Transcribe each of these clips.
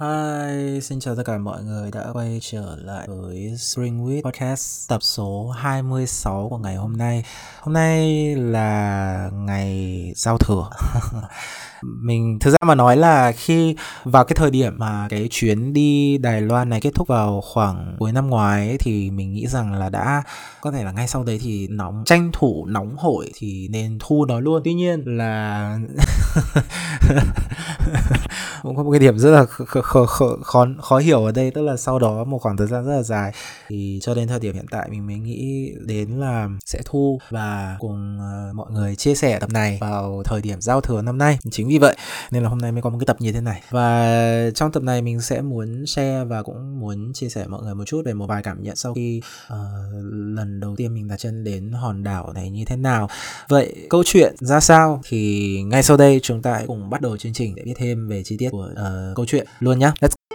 Hi, xin chào tất cả mọi người đã quay trở lại với Spring Week Podcast tập số 26 của ngày hôm nay. Hôm nay là ngày giao thừa. mình thực ra mà nói là khi vào cái thời điểm mà cái chuyến đi Đài Loan này kết thúc vào khoảng cuối năm ngoái ấy, thì mình nghĩ rằng là đã có thể là ngay sau đấy thì nóng tranh thủ nóng hổi thì nên thu nó luôn. Tuy nhiên là cũng có một cái điểm rất là khó, khó, khó, khó hiểu ở đây tức là sau đó một khoảng thời gian rất là dài thì cho đến thời điểm hiện tại mình mới nghĩ đến là sẽ thu và cùng uh, mọi người chia sẻ tập này vào thời điểm giao thừa năm nay chính vì vậy nên là hôm nay mới có một cái tập như thế này. Và trong tập này mình sẽ muốn share và cũng muốn chia sẻ mọi người một chút về một vài cảm nhận sau khi uh, lần đầu tiên mình đặt chân đến hòn đảo này như thế nào. Vậy câu chuyện ra sao? Thì ngay sau đây chúng ta hãy cùng bắt đầu chương trình để biết thêm về chi tiết của uh, câu chuyện luôn nhé. Let's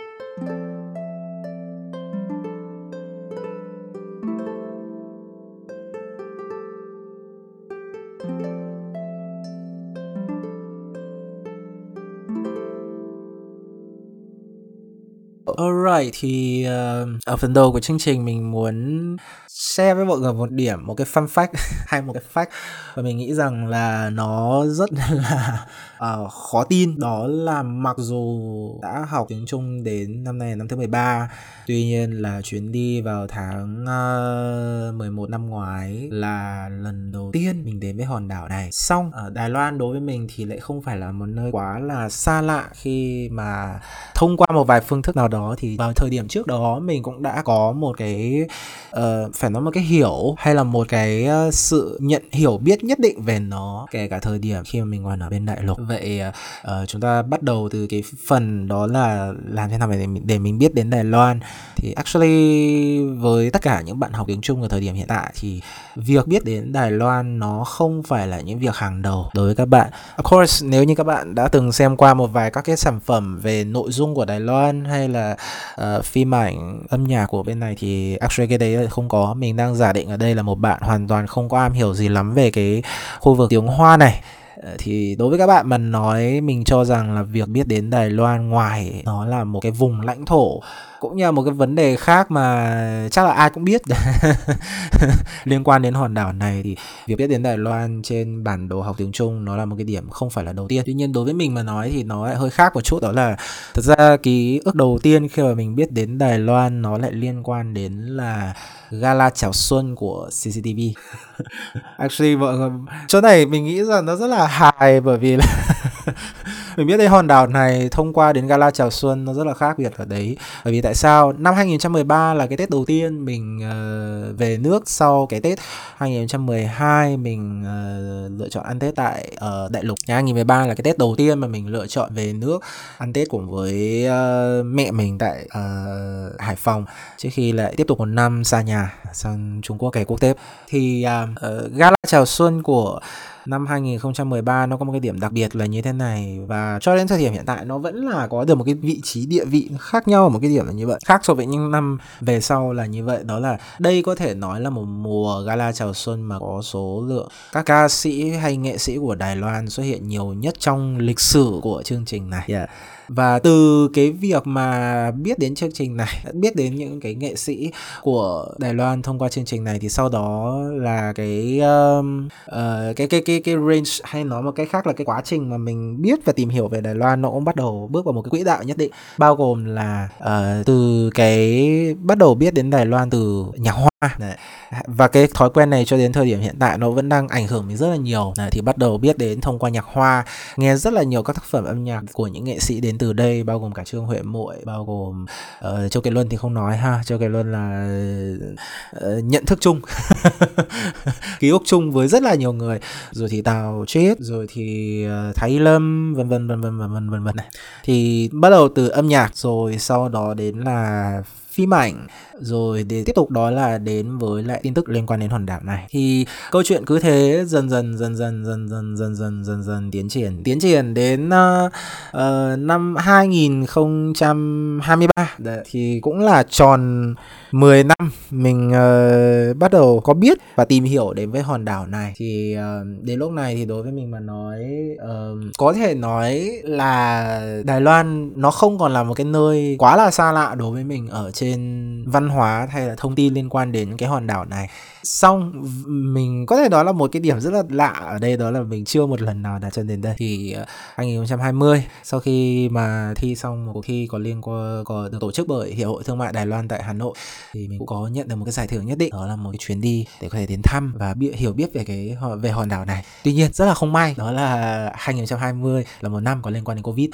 Alright thì uh, ở phần đầu của chương trình mình muốn share với mọi người một điểm, một cái fun fact hay một cái fact và mình nghĩ rằng là nó rất là uh, khó tin. Đó là mặc dù đã học tiếng Trung đến năm nay là năm thứ 13 tuy nhiên là chuyến đi vào tháng ờ, uh, 11 năm ngoái là lần đầu tiên mình đến với hòn đảo này. Xong ở Đài Loan đối với mình thì lại không phải là một nơi quá là xa lạ khi mà thông qua một vài phương thức nào đó thì vào thời điểm trước đó mình cũng đã có một cái uh, phải nói một cái hiểu hay là một cái uh, sự nhận hiểu biết nhất định về nó kể cả thời điểm khi mà mình còn ở bên đại lục vậy uh, chúng ta bắt đầu từ cái phần đó là làm thế nào để mình, để mình biết đến Đài Loan thì actually với tất cả những bạn học tiếng Trung ở thời điểm hiện tại thì việc biết đến Đài Loan nó không phải là những việc hàng đầu đối với các bạn. Of course nếu như các bạn đã từng xem qua một vài các cái sản phẩm về nội dung của Đài Loan hay là uh, phim ảnh âm nhạc của bên này thì actually cái đấy không có. Mình đang giả định ở đây là một bạn hoàn toàn không có am hiểu gì lắm về cái khu vực tiếng Hoa này ờ, thì đối với các bạn mà nói mình cho rằng là việc biết đến Đài Loan ngoài nó là một cái vùng lãnh thổ cũng như là một cái vấn đề khác mà chắc là ai cũng biết. Liên quan đến hòn đảo này thì việc biết đến Đài Loan trên bản đồ học tiếng Trung nó là một cái điểm không phải là đầu tiên. Tuy nhiên đối với mình mà nói thì nó lại hơi khác một chút đó là thật ra ký ức đầu tiên khi mà mình biết đến Đài Loan nó lại liên quan đến là gala chào xuân của CCTV actually mọi người chỗ này mình nghĩ rằng nó rất là hài bởi vì là mình biết đây hòn đảo này thông qua đến gala chào xuân nó rất là khác biệt ở đấy. Bởi vì tại sao? Năm 2013 là cái Tết đầu tiên mình uh, về nước sau cái Tết 2012 mình uh, lựa chọn ăn Tết tại uh, Đại Lục. 2013 là cái Tết đầu tiên mà mình lựa chọn về nước ăn Tết cùng với uh, mẹ mình tại uh, Hải Phòng. Trước khi lại tiếp tục một năm xa nhà sang Trung Quốc kẻ quốc tế. Thì uh, uh, gala chào xuân của năm 2013 nó có một cái điểm đặc biệt là như thế này. Và cho đến thời điểm hiện tại nó vẫn là có được một cái vị trí địa vị khác nhau ở một cái điểm là như vậy. Khác so với những năm về sau là như vậy. Đó là đây có thể nói là một mùa gala chào xuân mà có số lượng các ca sĩ hay nghệ sĩ của Đài Loan xuất hiện nhiều nhất trong lịch sử của chương trình này. Yeah và từ cái việc mà biết đến chương trình này biết đến những cái nghệ sĩ của Đài Loan thông qua chương trình này thì sau đó là cái um, uh, cái cái cái cái range hay nói một cách khác là cái quá trình mà mình biết và tìm hiểu về Đài Loan nó cũng bắt đầu bước vào một cái quỹ đạo nhất định. Bao gồm là uh, từ cái bắt đầu biết đến Đài Loan từ nhạc hoa Đấy. và cái thói quen này cho đến thời điểm hiện tại nó vẫn đang ảnh hưởng mình rất là nhiều. Đấy, thì bắt đầu biết đến thông qua nhạc hoa nghe rất là nhiều các tác phẩm âm nhạc của những nghệ sĩ đến từ đây bao gồm cả trương huệ muội bao gồm uh, châu kiệt luân thì không nói ha châu kiệt luân là uh, nhận thức chung ký ức chung với rất là nhiều người. Rồi thì tào chết rồi thì uh, thái lâm vân vân vân vân vân vân vân này. Thì bắt đầu từ âm nhạc rồi sau đó đến là phim ảnh rồi để tiếp tục đó là đến với lại tin tức liên quan đến hòn đảo này. Thì câu chuyện cứ thế dần dần dần dần dần dần dần dần dần dần tiến triển. Tiến triển đến uh, uh, năm 2023 Đấy, thì cũng là tròn 10 năm mình uh, bắt đầu có biết và tìm hiểu đến với hòn đảo này. Thì uh, đến lúc này thì đối với mình mà nói uh, có thể nói là Đài Loan nó không còn là một cái nơi quá là xa lạ đối với mình ở trên văn hóa hay là thông tin liên quan đến cái hòn đảo này? Xong mình có thể nói là một cái điểm rất là lạ ở đây đó là mình chưa một lần nào đặt chân đến đây. Thì ờ, 2020 sau khi mà thi xong một cuộc thi có liên quan có được tổ chức bởi hiệp hội thương mại Đài Loan tại Hà Nội thì mình cũng có nhận được một cái giải thưởng nhất định đó là một cái chuyến đi để có thể đến thăm và hiểu biết về cái về hòn đảo này. Tuy nhiên rất là không may đó là 2020 là một năm có liên quan đến covid.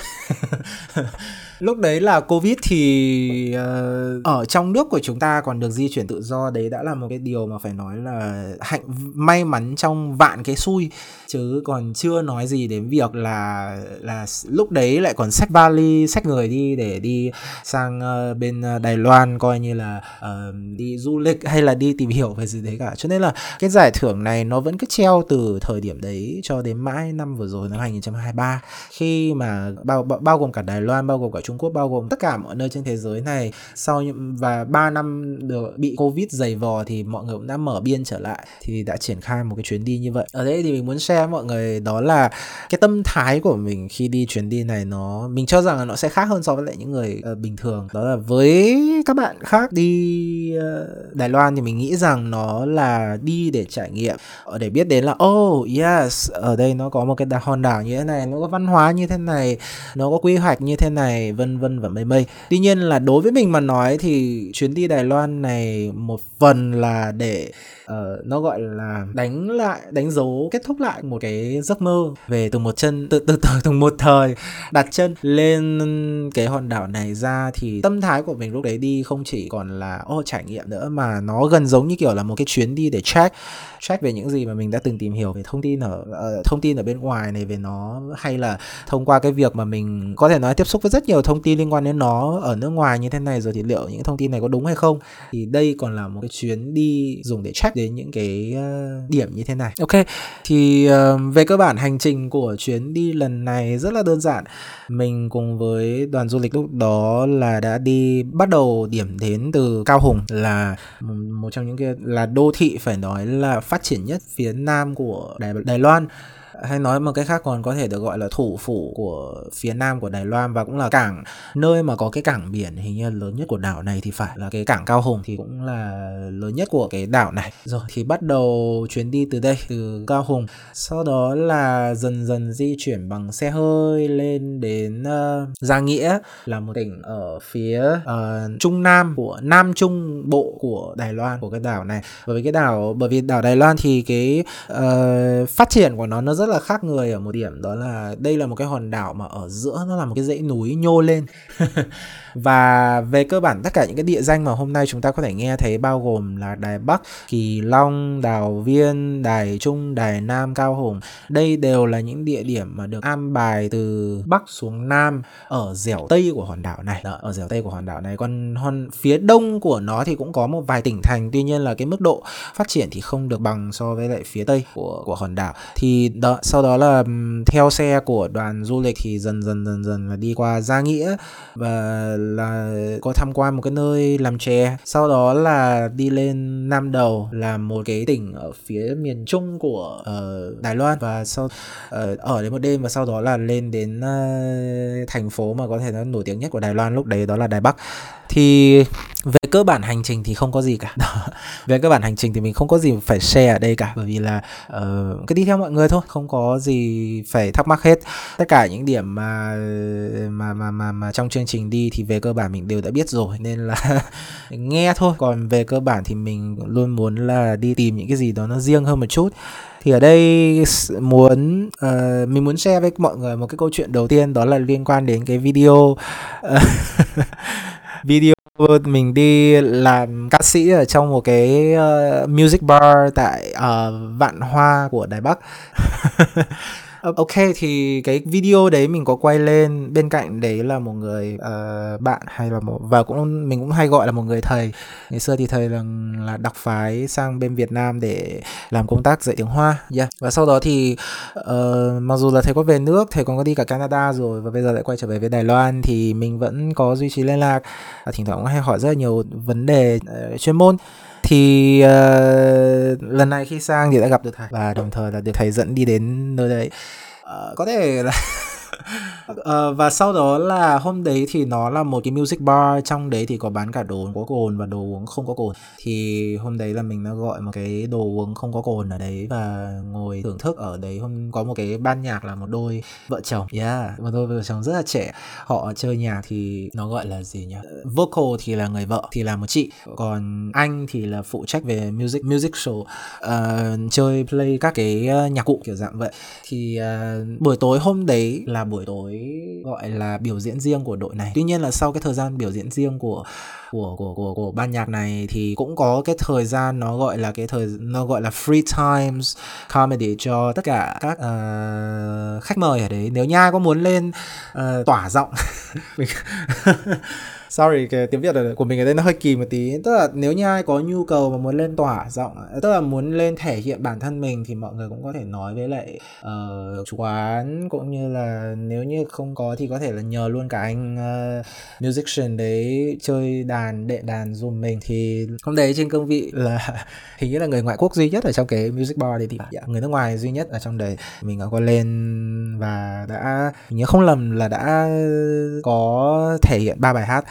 Lúc đấy là covid thì uh, ở trong nước của chúng ta còn được di chuyển tự do đấy đã là một cái điều mà phải nói là hạnh may mắn trong vạn cái xui chứ còn chưa nói gì đến việc là là lúc đấy lại còn xách vali xách người đi để đi sang uh, bên ờ, Đài Loan coi như là uh, đi du lịch hay là đi tìm hiểu về gì đấy cả. Cho nên là cái giải thưởng này nó vẫn cứ treo từ thời điểm đấy cho đến mãi năm vừa rồi năm 2023 khi mà bao bao, bao gồm cả Đài Loan bao gồm cả Trung Quốc bao gồm tất cả mọi nơi trên thế giới này sau và 3 năm được bị Covid dày vò thì mọi người cũng đã mở biên trở lại thì đã triển khai một cái chuyến đi như vậy. Ở đây thì mình muốn share với mọi người đó là cái tâm thái của mình khi đi chuyến đi này nó mình cho rằng là nó sẽ khác hơn so với lại những người uh, bình thường. Đó là với các bạn khác đi uh, Đài Loan thì mình nghĩ rằng nó là đi để trải nghiệm. Để biết đến là oh yes ở đây nó có một cái hòn đảo như thế này nó có văn hóa như thế này nó có quy hoạch như thế này vân vân và mây mây. Tuy nhiên là đối với mình mà nói thì chuyến đi Đài Loan này một phần là để uh, nó gọi là đánh lại đánh dấu kết thúc lại một cái giấc mơ về từ một chân từ từ từ từ một thời đặt chân lên cái hòn đảo này ra. Thì tâm thái của mình lúc đấy đi không chỉ còn là ô trải nghiệm nữa mà nó gần giống như kiểu là một cái chuyến đi để check check về những gì mà mình đã từng tìm hiểu về thông tin ở uh, thông tin ở bên ngoài này về nó hay là thông qua cái việc mà mình có thể nói tiếp xúc với rất nhiều thông tin liên quan đến nó ở nước ngoài như thế này rồi thì liệu những thông tin này có đúng hay không. Thì đây còn là một cái chuyến đi dùng để check đến những cái uh, điểm như thế này. Ok thì uh, về cơ bản hành trình của chuyến đi lần này rất là đơn giản. Mình cùng với đoàn du lịch lúc đó là đã đi bắt đầu điểm đến từ cao hùng là một trong những cái là đô thị phải nói là phát triển nhất phía nam của Đài, Đài Loan hay nói một cách khác còn có thể được gọi là thủ phủ của phía nam của Đài Loan và cũng là cảng. Nơi mà có cái cảng biển hình như lớn nhất của đảo này thì phải là cái cảng Cao Hùng thì cũng là lớn nhất của cái đảo này. Rồi thì bắt đầu chuyến đi từ đây từ Cao Hùng. Sau đó là dần dần di chuyển bằng xe hơi lên đến uh, Gia Nghĩa là một tỉnh ở phía uh, trung nam của nam trung bộ của Đài Loan của cái đảo này. Bởi vì cái đảo bởi vì đảo Đài Loan thì cái uh, phát triển của nó nó rất rất là khác người ở một điểm đó là đây là một cái hòn đảo mà ở giữa nó là một cái dãy núi nhô lên và về cơ bản tất cả những cái địa danh mà hôm nay chúng ta có thể nghe thấy bao gồm là Đài Bắc, Kỳ Long, Đào Viên, Đài Trung, Đài Nam, Cao Hùng. Đây đều là những địa điểm mà được an bài từ Bắc xuống Nam ở dẻo Tây của hòn đảo này. Đó, ở dẻo Tây của hòn đảo này. Còn hòn phía đông của nó thì cũng có một vài tỉnh thành, tuy nhiên là cái mức độ phát triển thì không được bằng so với lại phía Tây của của hòn đảo. Thì đó, sau đó là theo xe của đoàn du lịch thì dần dần dần dần là đi qua Gia Nghĩa và là có tham quan một cái nơi làm chè. Sau đó là đi lên Nam Đầu là một cái tỉnh ở phía miền trung của uh, Đài Loan và sau uh, ở đến một đêm và sau đó là lên đến uh, thành phố mà có thể nó nổi tiếng nhất của Đài Loan lúc đấy đó là Đài Bắc. Thì về cơ bản hành trình thì không có gì cả. Về cơ bản hành trình thì mình không có gì phải share ở đây cả bởi vì là uh, cứ đi theo mọi người thôi không có gì phải thắc mắc hết. Tất cả những điểm mà mà mà mà, mà trong chương trình đi thì về cơ bản mình đều đã biết rồi nên là nghe thôi. Còn về cơ bản thì mình luôn muốn là đi tìm những cái gì đó nó riêng hơn một chút. Thì ở đây muốn uh, mình muốn share với mọi người một cái câu chuyện đầu tiên đó là liên quan đến cái video uh, video mình đi làm ca sĩ ở trong một cái uh, music bar tại uh, Vạn Hoa của Đài Bắc. ok thì cái video đấy mình có quay lên bên cạnh đấy là một người uh, bạn hay là một và cũng mình cũng hay gọi là một người thầy. Ngày xưa thì thầy là là đặc phái sang bên Việt Nam để làm công tác dạy tiếng Hoa. Yeah. và sau đó thì uh, mặc dù là thầy có về nước thầy còn có đi cả Canada rồi và bây giờ lại quay trở về với Đài Loan thì mình vẫn có duy trì liên lạc. Và thỉnh thoảng cũng hay hỏi rất là nhiều vấn đề uh, chuyên môn thì uh, lần này khi sang thì đã gặp được thầy và đồng thời là được thầy dẫn đi đến nơi đấy. Uh, có thể là uh, và sau đó là hôm đấy thì nó là một cái music bar trong đấy thì có bán cả đồ uống có cồn và đồ uống không có cồn. Thì hôm đấy là mình đã gọi một cái đồ uống không có cồn ở đấy và ngồi thưởng thức. Ở đấy hôm có một cái ban nhạc là một đôi vợ chồng. Yeah một đôi vợ chồng rất là trẻ. Họ chơi nhạc thì nó gọi là gì nhỉ? Vocal thì là người vợ thì là một chị. Còn anh thì là phụ trách về music music show. Uh, chơi play các cái ờ, nhạc cụ kiểu dạng vậy. Thì uh, buổi tối hôm đấy là buổi tối gọi là biểu diễn riêng của đội này. Tuy nhiên là sau cái thời gian biểu diễn riêng của của của của của ban nhạc này thì cũng có cái thời gian nó gọi là cái thời nó gọi là free times comedy cho tất cả các uh, khách mời ở đấy. Nếu nha có muốn lên uh, tỏa giọng sorry cái tiếng việt của mình ở đây nó hơi kỳ một tí. Tức là nếu như ai có nhu cầu mà muốn lên tỏa giọng tức là muốn lên thể hiện bản thân mình thì mọi người cũng có thể nói với lại uh, chủ quán cũng như là nếu như không có thì có thể là nhờ luôn cả anh uh, musician đấy chơi đàn đệ đàn dùm mình. Thì hôm đấy trên cương vị là hình như là người ngoại quốc duy nhất ở trong cái music bar đấy thì yeah, dạ, người nước ngoài duy nhất ở trong đấy. Mình có lên và đã nhớ không lầm là đã có thể hiện ba bài hát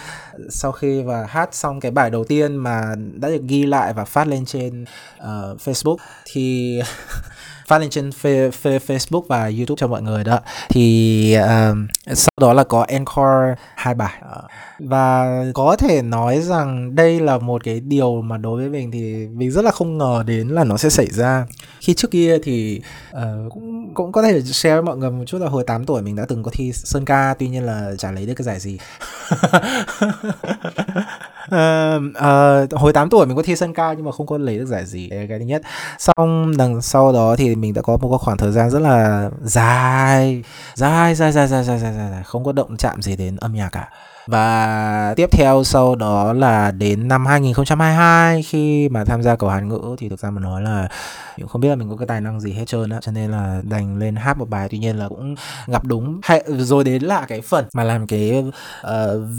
sau khi và hát xong cái bài đầu tiên mà đã được ghi lại và phát lên trên uh, Facebook thì phát lên trên fe, fe, Facebook và YouTube cho mọi người đó. Thì um, sau đó là có encore hai bài. Uh, và có thể nói rằng đây là một cái điều mà đối với mình thì mình rất là không ngờ đến là nó sẽ xảy ra. Khi trước kia thì uh, cũng cũng có thể share với mọi người một chút là hồi 8 tuổi mình đã từng có thi sơn ca tuy nhiên là chả lấy được cái giải gì uh, uh, hồi 8 tuổi mình có thi sân ca nhưng mà không có lấy được giải gì cái thứ nhất. Xong đằng sau đó thì mình đã có một khoảng thời gian rất là dài dài dài dài dài dài dài, dài không có động chạm gì đến âm nhạc cả và tiếp theo sau đó là đến năm 2022 khi mà tham gia cầu Hàn ngữ thì thực ra mà nói là cũng không biết là mình có cái tài năng gì hết trơn á cho nên là đành lên hát một bài. Tuy nhiên là cũng gặp đúng. Hay rồi đến là cái phần mà làm cái uh,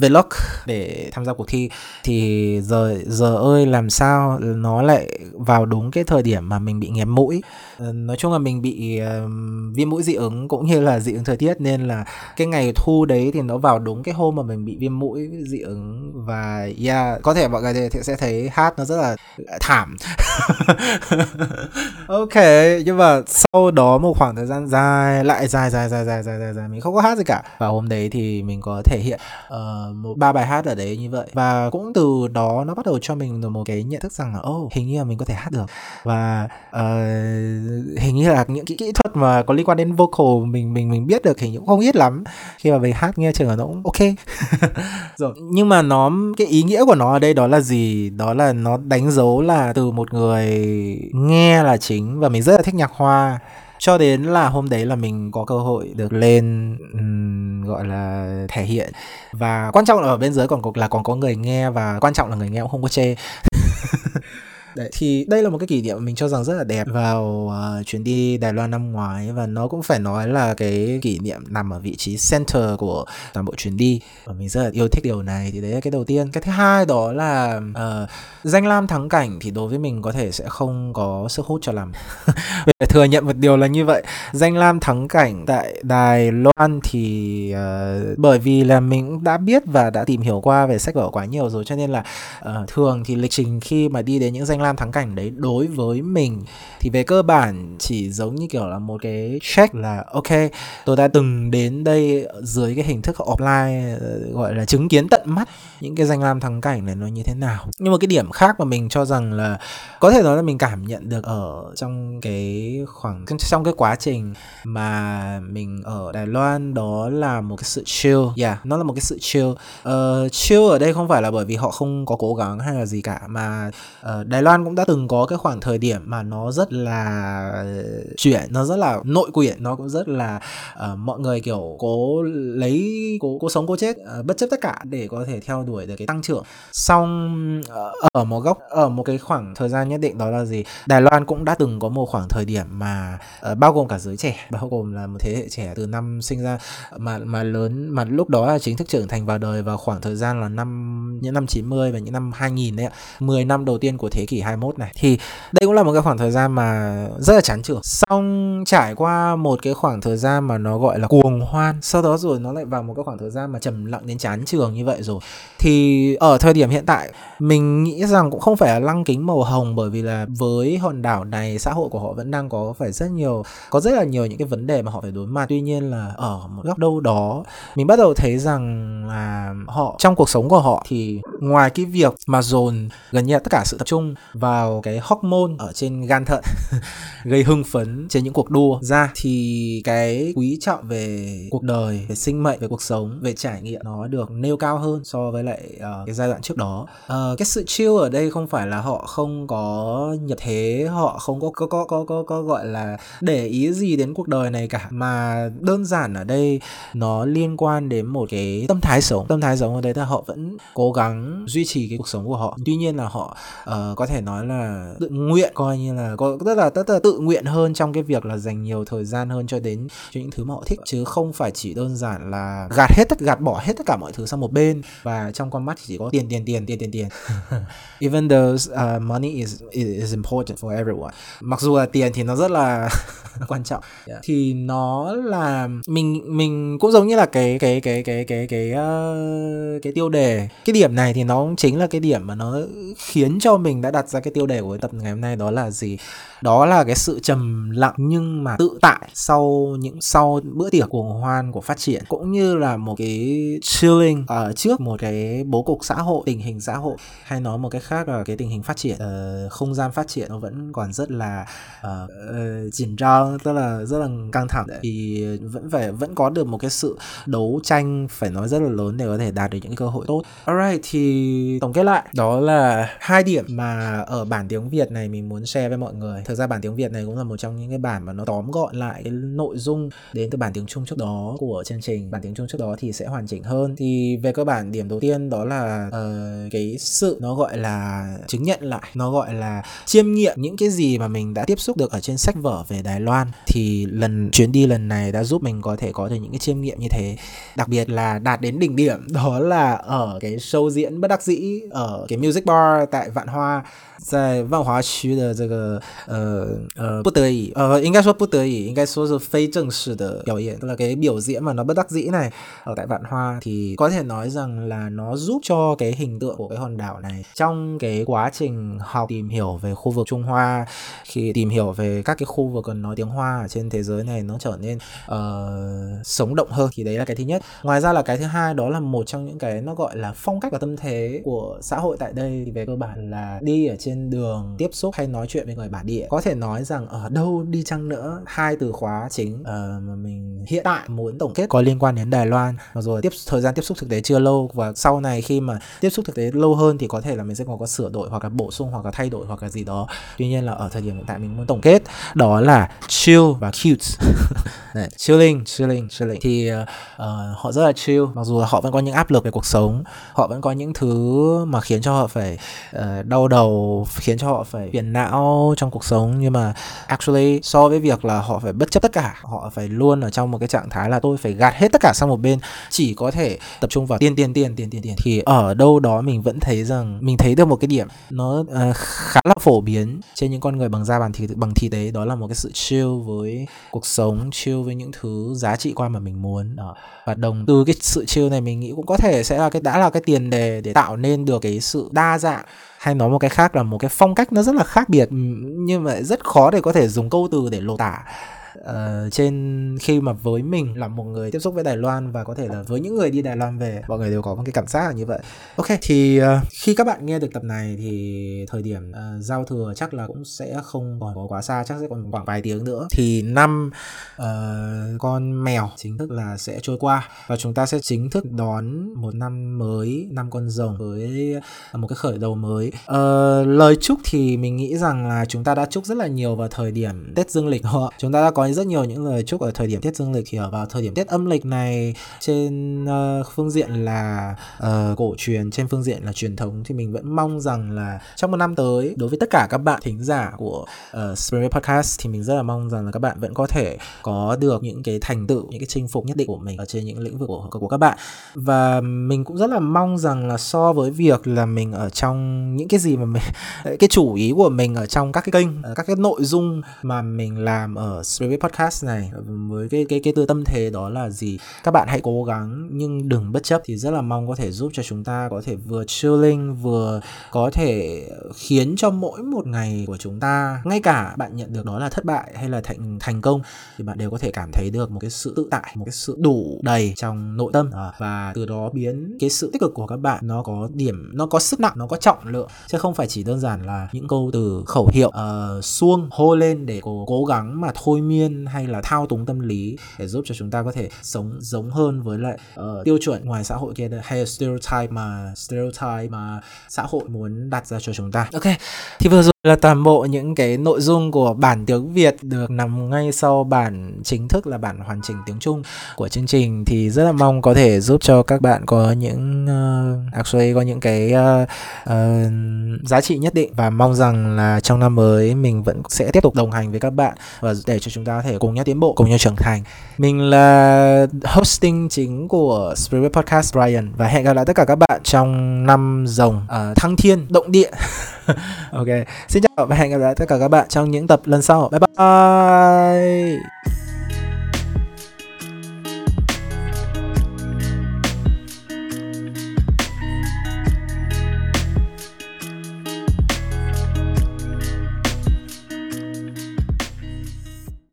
vlog để tham gia cuộc thi. Thì giờ giờ ơi làm sao nó lại vào đúng cái thời điểm mà mình bị nghẹt mũi? Uh, nói chung là mình bị uh, viêm mũi dị ứng cũng như là dị ứng thời tiết nên là cái ngày thu đấy thì nó vào đúng cái hôm mà mình bị viêm mũi dị ứng và yeah có thể mọi người thì sẽ thấy hát nó rất là thảm. Ok nhưng mà sau đó một khoảng thời gian dài lại dài dài dài dài dài dài, dài mình không có hát gì cả. Và hôm đấy thì mình có thể hiện uh, một ba bài hát ở đấy như vậy. Và cũng từ đó nó bắt đầu cho mình được một cái nhận thức rằng là ô oh, hình như là mình có thể hát được. Và uh, hình như là những kỹ, kỹ thuật mà có liên quan đến vocal mình mình mình biết được hình như cũng không ít lắm. Khi mà mình hát nghe trường nó cũng ok. rồi nhưng mà nó cái ý nghĩa của nó ở đây đó là gì? Đó là nó đánh dấu là từ một người nghe là chính và mình rất là thích nhạc hoa. Cho đến là hôm đấy là mình có cơ hội được lên um, gọi là thể hiện. Và quan trọng là ở bên dưới còn có là còn có người nghe và quan trọng là người nghe cũng không có chê. Đấy, thì đây là một cái kỷ niệm mình cho rằng rất là đẹp vào uh, chuyến đi Đài Loan năm ngoái và nó cũng phải nói là cái kỷ niệm nằm ở vị trí center của toàn bộ chuyến đi. Và mình rất là yêu thích điều này. Thì đấy là cái đầu tiên. Cái thứ hai đó là uh, danh lam thắng cảnh thì đối với mình có thể sẽ không có sức hút cho lắm. Phải thừa nhận một điều là như vậy. Danh lam thắng cảnh tại Đài Loan thì uh, bởi vì là mình cũng đã biết và đã tìm hiểu qua về sách vở quá nhiều rồi. Cho nên là uh, thường thì lịch trình khi mà đi đến những danh lam thắng cảnh đấy đối với mình thì về cơ bản chỉ giống như kiểu là một cái check là ok tôi đã từng đến đây dưới cái hình thức offline ờ, gọi là chứng kiến tận mắt những cái danh lam thắng cảnh này nó như thế nào. Nhưng mà cái điểm khác mà mình cho rằng là có thể nói là mình cảm nhận được ở trong cái khoảng trong cái quá trình mà mình ở Đài Loan đó là một cái sự chill. Yeah nó là một cái sự chill. Uh, chill ở đây không phải là bởi vì họ không có cố gắng hay là gì cả mà uh, Đài Loan Loan cũng đã từng có cái khoảng thời điểm mà nó rất là chuyển nó rất là nội quyển nó cũng rất là uh, mọi người kiểu cố lấy cố cố sống cố chết uh, bất chấp tất cả để có thể theo đuổi được cái tăng trưởng. Xong uh, ở một góc ở một cái khoảng thời gian nhất định đó là gì? Đài Loan cũng đã từng có một khoảng thời điểm mà uh, bao gồm cả giới trẻ bao gồm là một thế hệ trẻ từ năm sinh ra mà mà lớn mà lúc đó là chính thức trưởng thành vào đời vào khoảng thời gian là năm những năm 90 và những năm 2000 đấy ạ. 10 năm đầu tiên của thế kỷ 21 này. Thì đây cũng là một cái khoảng thời gian mà rất là chán chường. xong trải qua một cái khoảng thời gian mà nó gọi là cuồng hoan, sau đó rồi nó lại vào một cái khoảng thời gian mà trầm lặng đến chán trường như vậy rồi. Thì ở thời điểm hiện tại, mình nghĩ rằng cũng không phải là lăng kính màu hồng bởi vì là với hòn đảo này, xã hội của họ vẫn đang có phải rất nhiều, có rất là nhiều những cái vấn đề mà họ phải đối mặt. Tuy nhiên là ở một góc đâu đó, mình bắt đầu thấy rằng là họ, trong cuộc sống của họ thì ngoài cái việc mà dồn gần như là tất cả sự tập trung vào cái hormone ở trên gan thận gây hưng phấn trên những cuộc đua. Ra. Thì cái quý trọng về cuộc đời về sinh mệnh về cuộc sống về trải nghiệm nó được nêu cao hơn so với lại uh, cái giai đoạn trước đó. Uh, cái sự chill ở đây không phải là họ không có nhập thế họ không có có có có có, có gọi là để ý gì đến cuộc đời này cả mà đơn giản ở đây nó liên quan đến một cái tâm thái sống. Tâm thái sống ở đây là họ vẫn cố gắng duy trì cái cuộc sống của họ. Tuy nhiên là họ uh, có thể nói là tự nguyện coi như là có rất là rất là tự nguyện hơn trong cái việc là dành nhiều thời gian hơn cho đến cho những thứ mà họ thích chứ không phải chỉ đơn giản là gạt hết tất gạt bỏ hết tất cả mọi thứ sang một bên. Và trong con mắt chỉ có tiền tiền tiền tiền tiền tiền. Even though uh, money is is important for everyone. Mặc dù là tiền thì nó rất là quan trọng. Yeah. thì nó là mình mình cũng giống như là cái cái cái cái cái cái uh, cái tiêu đề. Cái điểm này thì nó cũng chính là cái điểm mà nó khiến cho mình đã đặt ra cái tiêu đề của tập ngày hôm nay đó là gì? Đó là cái sự trầm lặng nhưng mà tự tại sau những sau bữa tiệc cuồng hoan của phát triển cũng như là một cái chilling ở trước một cái bố cục xã hội tình hình xã hội. Hay nói một cách khác là cái tình hình phát triển uh, không gian phát triển nó vẫn còn rất là chỉnh uh, chỉnh uh, tức là rất là căng thẳng. Thì vẫn phải vẫn có được một cái sự đấu tranh phải nói rất là lớn để có thể đạt được những cơ hội tốt. Alright thì tổng kết lại. Đó là hai điểm mà ở bản tiếng Việt này mình muốn share với mọi người thực ra bản tiếng Việt này cũng là một trong những cái bản mà nó tóm gọn lại cái nội dung đến từ bản tiếng Trung trước đó của chương trình. Bản tiếng Trung trước đó thì sẽ hoàn chỉnh hơn. Thì về cơ bản điểm đầu tiên đó là uh, cái sự nó gọi là chứng nhận lại nó gọi là chiêm nghiệm những cái gì mà mình đã tiếp xúc được ở trên sách vở về Đài Loan. Thì lần chuyến đi lần này đã giúp mình có thể có được những cái chiêm nghiệm như thế. Đặc biệt là đạt đến đỉnh điểm đó là ở cái show diễn bất đắc dĩ ở cái music bar tại Vạn Hoa. 在万华区的这个呃呃不得已呃应该说不得已应该说是非正式的表演tức là cái biểu diễn mà nó bất đắc dĩ này ở tại Vạn Hoa thì có thể nói rằng là nó giúp cho cái hình tượng của cái hòn đảo này trong cái quá trình học tìm hiểu về khu vực Trung Hoa khi tìm hiểu về các cái khu vực còn nói tiếng Hoa ở trên thế giới này nó trở nên uh, sống động hơn thì đấy là cái thứ nhất ngoài ra là cái thứ hai đó là một trong những cái nó gọi là phong cách và tâm thế của xã hội tại đây thì về cơ bản là đi ở trên trên đường tiếp xúc hay nói chuyện với người bản địa. Có thể nói rằng ở đâu đi chăng nữa hai từ khóa chính uh, mà mình hiện tại muốn tổng kết có liên quan đến Đài Loan. Và rồi tiếp thời gian tiếp xúc thực tế chưa lâu và sau này khi mà tiếp xúc thực tế lâu hơn thì có thể là mình sẽ còn có sửa đổi hoặc là bổ sung hoặc là thay đổi hoặc là gì đó. Tuy nhiên là ở thời điểm hiện tại mình muốn tổng kết đó là chill và cute. Đấy, chilling chilling chilling. Thì uh, họ rất là chill. Mặc dù họ vẫn có những áp lực về cuộc sống họ vẫn có những thứ mà khiến cho họ phải uh, đau đầu khiến cho họ phải phiền não trong cuộc sống. Nhưng mà actually so với việc là họ phải bất chấp tất cả họ phải luôn ở trong một cái trạng thái là tôi phải gạt hết tất cả sang một bên chỉ có thể tập trung vào tiền tiền tiền tiền tiền tiền. Thì ở đâu đó mình vẫn thấy rằng mình thấy được một cái điểm nó uh, khá là phổ biến trên những con người bằng da bằng thịt bằng thịt đấy đó là một cái sự chill với cuộc sống chill với những thứ giá trị quan mà mình muốn. Đó. và đồng từ cái sự chill này mình nghĩ cũng có thể sẽ là cái đã là cái tiền đề để tạo nên được cái sự đa dạng hay nói một cái khác là một cái phong cách nó rất là khác biệt, nhưng mà rất khó để có thể dùng câu từ để lột tả uh, trên khi mà với mình là một người tiếp xúc với Đài Loan và có thể là với những người đi Đài Loan về mọi người đều có một cái cảm giác là như vậy. Ok thì uh, khi các bạn nghe được tập này thì thời điểm uh, giao thừa chắc là cũng sẽ không còn có quá xa chắc sẽ còn khoảng vài tiếng nữa. Thì năm uh, con mèo chính thức là sẽ trôi qua và chúng ta sẽ chính thức đón một năm mới năm con rồng với một cái khởi đầu mới. Uh, lời chúc thì mình nghĩ rằng là chúng ta đã chúc rất là nhiều vào thời điểm Tết Dương lịch họ chúng ta đã có rất nhiều những lời chúc ở thời điểm Tết Dương lịch thì ở vào thời điểm Tết âm lịch này trên uh, phương diện là uh, cổ truyền trên phương diện là truyền thống thì mình vẫn mong rằng là trong một năm tới đối với tất cả các bạn thính giả của uh, Spirit Podcast thì mình rất là mong rằng là các bạn vẫn có thể có được những cái thành tựu những cái chinh phục nhất định của mình ở trên những lĩnh vực của, của các bạn. Và mình cũng rất là mong rằng là so với việc là mình ở trong những cái gì mà mình cái chủ ý của mình ở trong các cái kênh các cái nội dung mà mình làm ở Spirit Podcast này với cái cái cái tư tâm thế đó là gì? Các bạn hãy cố gắng nhưng đừng bất chấp thì rất là mong có thể giúp cho chúng ta có thể vừa chilling vừa có thể khiến cho mỗi một ngày của chúng ta ngay cả bạn nhận được đó là thất bại hay là thành thành công thì bạn đều có thể cảm thấy được một cái sự tự tại một cái sự đủ đầy trong nội tâm. À, và từ đó biến cái sự tích cực của các bạn nó có điểm nó có sức nặng nó có trọng lượng. Chứ không phải chỉ đơn giản là những câu từ khẩu hiệu uh, xuông hô lên để cố, cố gắng mà thôi miên hay là thao túng tâm lý để giúp cho chúng ta có thể sống giống hơn với lại uh, tiêu chuẩn ngoài xã hội kia hay là stereotype mà stereotype mà xã hội muốn đặt ra cho chúng ta? Ok thì vừa rồi là toàn bộ những cái nội dung của bản tiếng Việt được nằm ngay sau bản chính thức là bản hoàn chỉnh tiếng Trung của chương trình. Thì rất là mong có thể giúp cho các bạn có những ờ, à, uh, actually có những cái uh, uh, giá trị nhất định. Và mong rằng là trong năm mới mình vẫn sẽ tiếp tục đồng hành với các bạn và để cho chúng ta có thể cùng nhau tiến bộ cùng nhau trưởng thành. Mình là hosting chính của Spirit Podcast Brian và hẹn gặp lại tất cả các bạn trong năm rồng uh, thăng thiên động địa. Ok xin chào và hẹn gặp lại tất cả các bạn trong những tập lần sau. Bye bye!